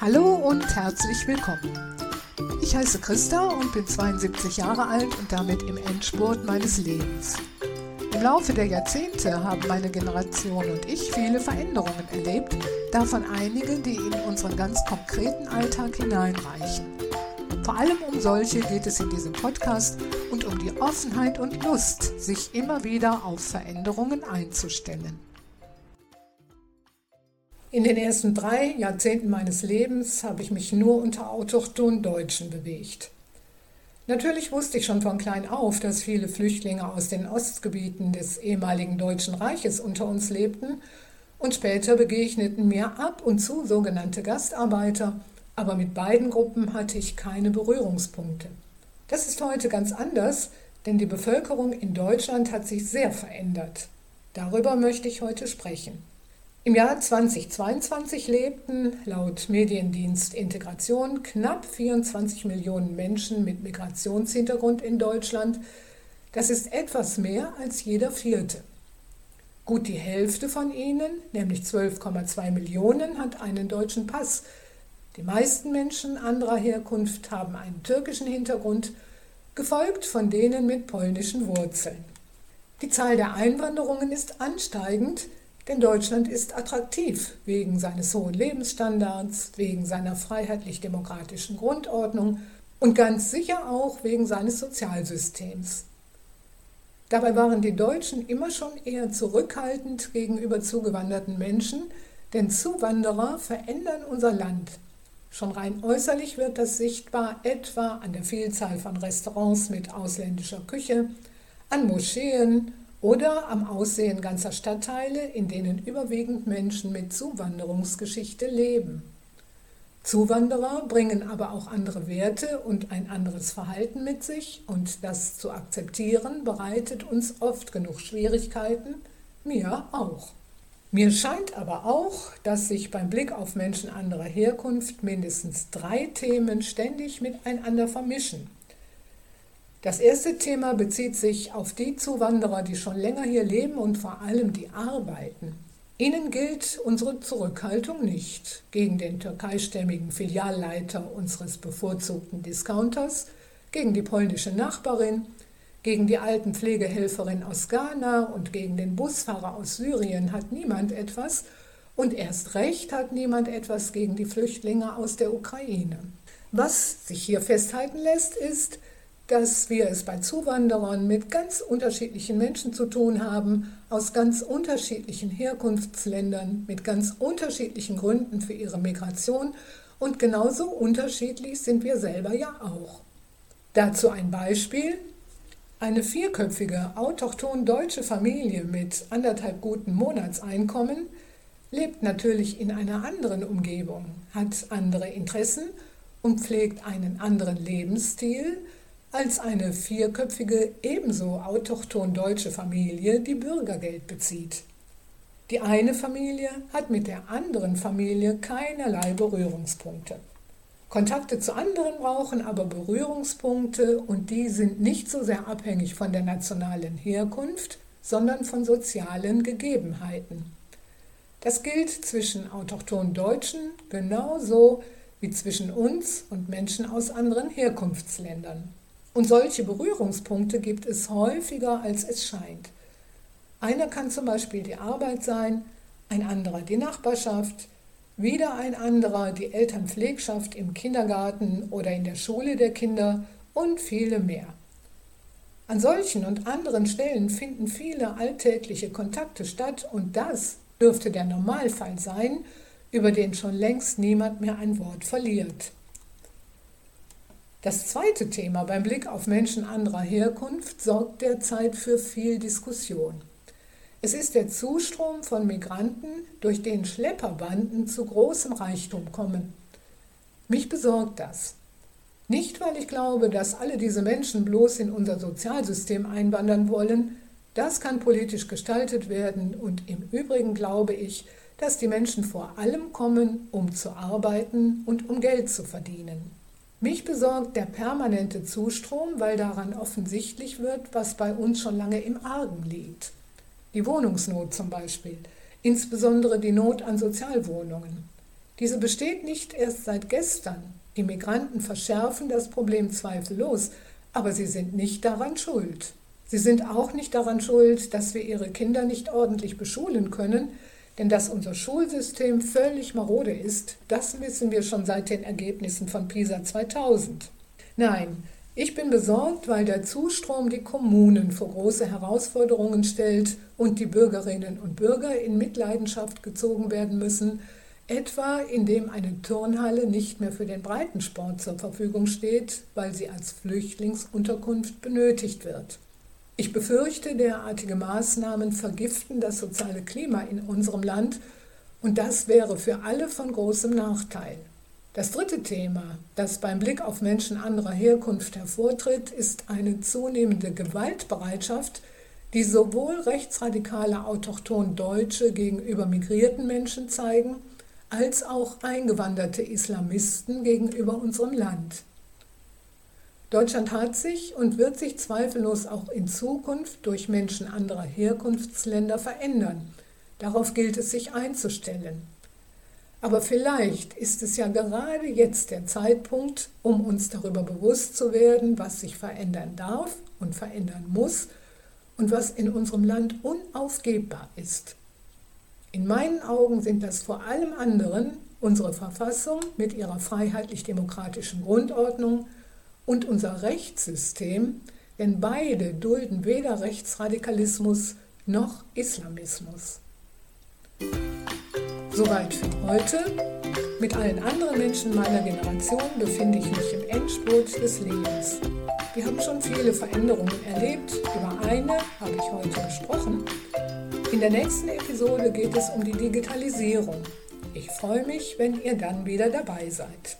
Hallo und herzlich willkommen. Ich heiße Christa und bin 72 Jahre alt und damit im Endspurt meines Lebens. Im Laufe der Jahrzehnte haben meine Generation und ich viele Veränderungen erlebt, davon einige, die in unseren ganz konkreten Alltag hineinreichen. Vor allem um solche geht es in diesem Podcast und um die Offenheit und Lust, sich immer wieder auf Veränderungen einzustellen. In den ersten drei Jahrzehnten meines Lebens habe ich mich nur unter autochthonen Deutschen bewegt. Natürlich wusste ich schon von klein auf, dass viele Flüchtlinge aus den Ostgebieten des ehemaligen Deutschen Reiches unter uns lebten und später begegneten mir ab und zu sogenannte Gastarbeiter, aber mit beiden Gruppen hatte ich keine Berührungspunkte. Das ist heute ganz anders, denn die Bevölkerung in Deutschland hat sich sehr verändert. Darüber möchte ich heute sprechen. Im Jahr 2022 lebten laut Mediendienst Integration knapp 24 Millionen Menschen mit Migrationshintergrund in Deutschland. Das ist etwas mehr als jeder vierte. Gut die Hälfte von ihnen, nämlich 12,2 Millionen, hat einen deutschen Pass. Die meisten Menschen anderer Herkunft haben einen türkischen Hintergrund, gefolgt von denen mit polnischen Wurzeln. Die Zahl der Einwanderungen ist ansteigend, denn Deutschland ist attraktiv wegen seines hohen Lebensstandards, wegen seiner freiheitlich-demokratischen Grundordnung und ganz sicher auch wegen seines Sozialsystems. Dabei waren die Deutschen immer schon eher zurückhaltend gegenüber zugewanderten Menschen, denn Zuwanderer verändern unser Land. Schon rein äußerlich wird das sichtbar, etwa an der Vielzahl von Restaurants mit ausländischer Küche, an Moscheen oder am Aussehen ganzer Stadtteile, in denen überwiegend Menschen mit Zuwanderungsgeschichte leben. Zuwanderer bringen aber auch andere Werte und ein anderes Verhalten mit sich und das zu akzeptieren bereitet uns oft genug Schwierigkeiten, mir auch. Mir scheint aber auch, dass sich beim Blick auf Menschen anderer Herkunft mindestens drei Themen ständig miteinander vermischen. Das erste Thema bezieht sich auf die Zuwanderer, die schon länger hier leben und vor allem die arbeiten. Ihnen gilt unsere Zurückhaltung nicht gegen den türkeistämmigen Filialleiter unseres bevorzugten Discounters, gegen die polnische Nachbarin, gegen die alten Pflegehelferin aus Ghana und gegen den Busfahrer aus Syrien hat niemand etwas und erst recht hat niemand etwas gegen die Flüchtlinge aus der Ukraine. Was sich hier festhalten lässt, ist, dass wir es bei Zuwanderern mit ganz unterschiedlichen Menschen zu tun haben, aus ganz unterschiedlichen Herkunftsländern, mit ganz unterschiedlichen Gründen für ihre Migration und genauso unterschiedlich sind wir selber ja auch. Dazu ein Beispiel. Eine vierköpfige, autochton deutsche Familie mit anderthalb guten Monatseinkommen lebt natürlich in einer anderen Umgebung, hat andere Interessen und pflegt einen anderen Lebensstil, als eine vierköpfige, ebenso autochton deutsche Familie, die Bürgergeld bezieht. Die eine Familie hat mit der anderen Familie keinerlei Berührungspunkte. Kontakte zu anderen brauchen aber Berührungspunkte und die sind nicht so sehr abhängig von der nationalen Herkunft, sondern von sozialen Gegebenheiten. Das gilt zwischen autochton Deutschen genauso wie zwischen uns und Menschen aus anderen Herkunftsländern. Und solche Berührungspunkte gibt es häufiger, als es scheint. Einer kann zum Beispiel die Arbeit sein, ein anderer die Nachbarschaft, wieder ein anderer die Elternpflegschaft im Kindergarten oder in der Schule der Kinder und viele mehr. An solchen und anderen Stellen finden viele alltägliche Kontakte statt und das dürfte der Normalfall sein, über den schon längst niemand mehr ein Wort verliert. Das zweite Thema beim Blick auf Menschen anderer Herkunft sorgt derzeit für viel Diskussion. Es ist der Zustrom von Migranten, durch den Schlepperbanden zu großem Reichtum kommen. Mich besorgt das. Nicht, weil ich glaube, dass alle diese Menschen bloß in unser Sozialsystem einwandern wollen, das kann politisch gestaltet werden und im Übrigen glaube ich, dass die Menschen vor allem kommen, um zu arbeiten und um Geld zu verdienen. Mich besorgt der permanente Zustrom, weil daran offensichtlich wird, was bei uns schon lange im Argen liegt. Die Wohnungsnot zum Beispiel, insbesondere die Not an Sozialwohnungen. Diese besteht nicht erst seit gestern. Die Migranten verschärfen das Problem zweifellos, aber sie sind nicht daran schuld. Sie sind auch nicht daran schuld, dass wir ihre Kinder nicht ordentlich beschulen können, denn dass unser Schulsystem völlig marode ist, das wissen wir schon seit den Ergebnissen von PISA 2000. Nein, ich bin besorgt, weil der Zustrom die Kommunen vor große Herausforderungen stellt und die Bürgerinnen und Bürger in Mitleidenschaft gezogen werden müssen, etwa indem eine Turnhalle nicht mehr für den Breitensport zur Verfügung steht, weil sie als Flüchtlingsunterkunft benötigt wird. Ich befürchte, derartige Maßnahmen vergiften das soziale Klima in unserem Land und das wäre für alle von großem Nachteil. Das dritte Thema, das beim Blick auf Menschen anderer Herkunft hervortritt, ist eine zunehmende Gewaltbereitschaft, die sowohl rechtsradikale autochton Deutsche gegenüber migrierten Menschen zeigen, als auch eingewanderte Islamisten gegenüber unserem Land. Deutschland hat sich und wird sich zweifellos auch in Zukunft durch Menschen anderer Herkunftsländer verändern. Darauf gilt es sich einzustellen. Aber vielleicht ist es ja gerade jetzt der Zeitpunkt, um uns darüber bewusst zu werden, was sich verändern darf und verändern muss und was in unserem Land unaufgebbar ist. In meinen Augen sind das vor allem anderen unsere Verfassung mit ihrer freiheitlich-demokratischen Grundordnung und unser Rechtssystem, denn beide dulden weder Rechtsradikalismus noch Islamismus. Soweit für heute. Mit allen anderen Menschen meiner Generation befinde ich mich im Endspurt des Lebens. Wir haben schon viele Veränderungen erlebt. Über eine habe ich heute gesprochen. In der nächsten Episode geht es um die Digitalisierung. Ich freue mich, wenn ihr dann wieder dabei seid.